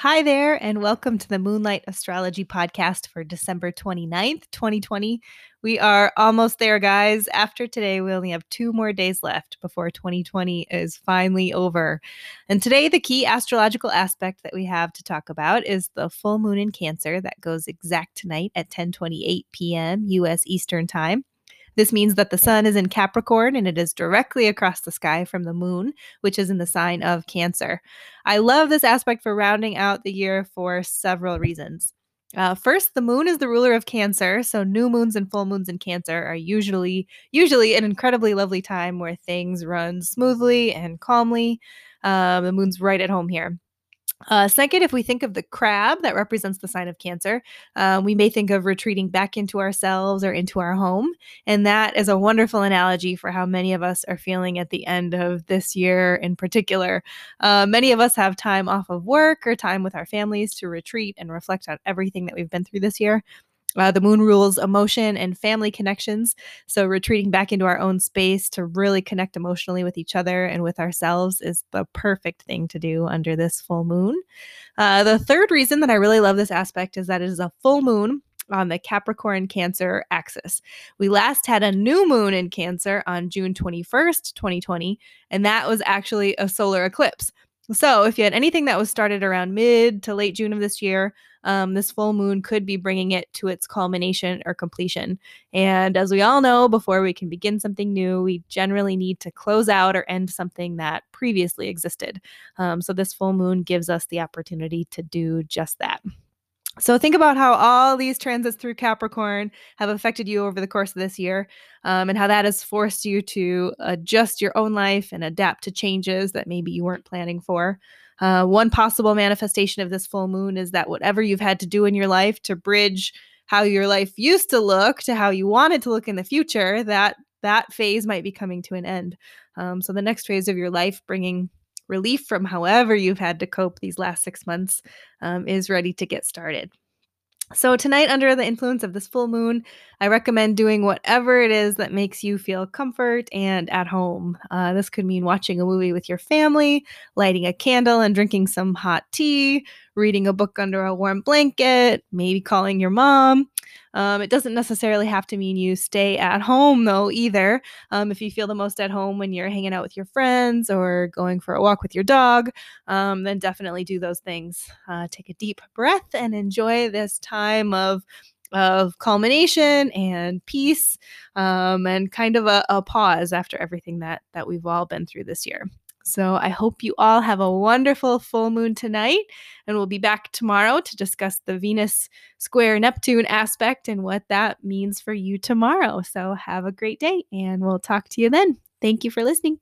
Hi there, and welcome to the Moonlight Astrology Podcast for December 29th, 2020. We are almost there, guys. After today, we only have two more days left before 2020 is finally over. And today, the key astrological aspect that we have to talk about is the full moon in Cancer that goes exact tonight at 10:28 p.m. US Eastern Time. This means that the sun is in Capricorn and it is directly across the sky from the moon, which is in the sign of Cancer. I love this aspect for rounding out the year for several reasons. Uh, first, the moon is the ruler of Cancer, so new moons and full moons in Cancer are usually usually an incredibly lovely time where things run smoothly and calmly. Um, the moon's right at home here. Uh, second, if we think of the crab that represents the sign of Cancer, um, we may think of retreating back into ourselves or into our home. And that is a wonderful analogy for how many of us are feeling at the end of this year in particular. Uh, many of us have time off of work or time with our families to retreat and reflect on everything that we've been through this year. Uh, the moon rules emotion and family connections. So, retreating back into our own space to really connect emotionally with each other and with ourselves is the perfect thing to do under this full moon. Uh, the third reason that I really love this aspect is that it is a full moon on the Capricorn Cancer axis. We last had a new moon in Cancer on June 21st, 2020, and that was actually a solar eclipse. So, if you had anything that was started around mid to late June of this year, um, this full moon could be bringing it to its culmination or completion. And as we all know, before we can begin something new, we generally need to close out or end something that previously existed. Um, so, this full moon gives us the opportunity to do just that. So think about how all these transits through Capricorn have affected you over the course of this year, um, and how that has forced you to adjust your own life and adapt to changes that maybe you weren't planning for. Uh, one possible manifestation of this full moon is that whatever you've had to do in your life to bridge how your life used to look to how you wanted to look in the future, that that phase might be coming to an end. Um, so the next phase of your life, bringing relief from however you've had to cope these last six months um, is ready to get started. So, tonight, under the influence of this full moon, I recommend doing whatever it is that makes you feel comfort and at home. Uh, this could mean watching a movie with your family, lighting a candle and drinking some hot tea, reading a book under a warm blanket, maybe calling your mom. Um, it doesn't necessarily have to mean you stay at home, though, either. Um, if you feel the most at home when you're hanging out with your friends or going for a walk with your dog, um, then definitely do those things. Uh, take a deep breath and enjoy this time of of culmination and peace um, and kind of a, a pause after everything that that we've all been through this year so I hope you all have a wonderful full moon tonight. And we'll be back tomorrow to discuss the Venus square Neptune aspect and what that means for you tomorrow. So have a great day, and we'll talk to you then. Thank you for listening.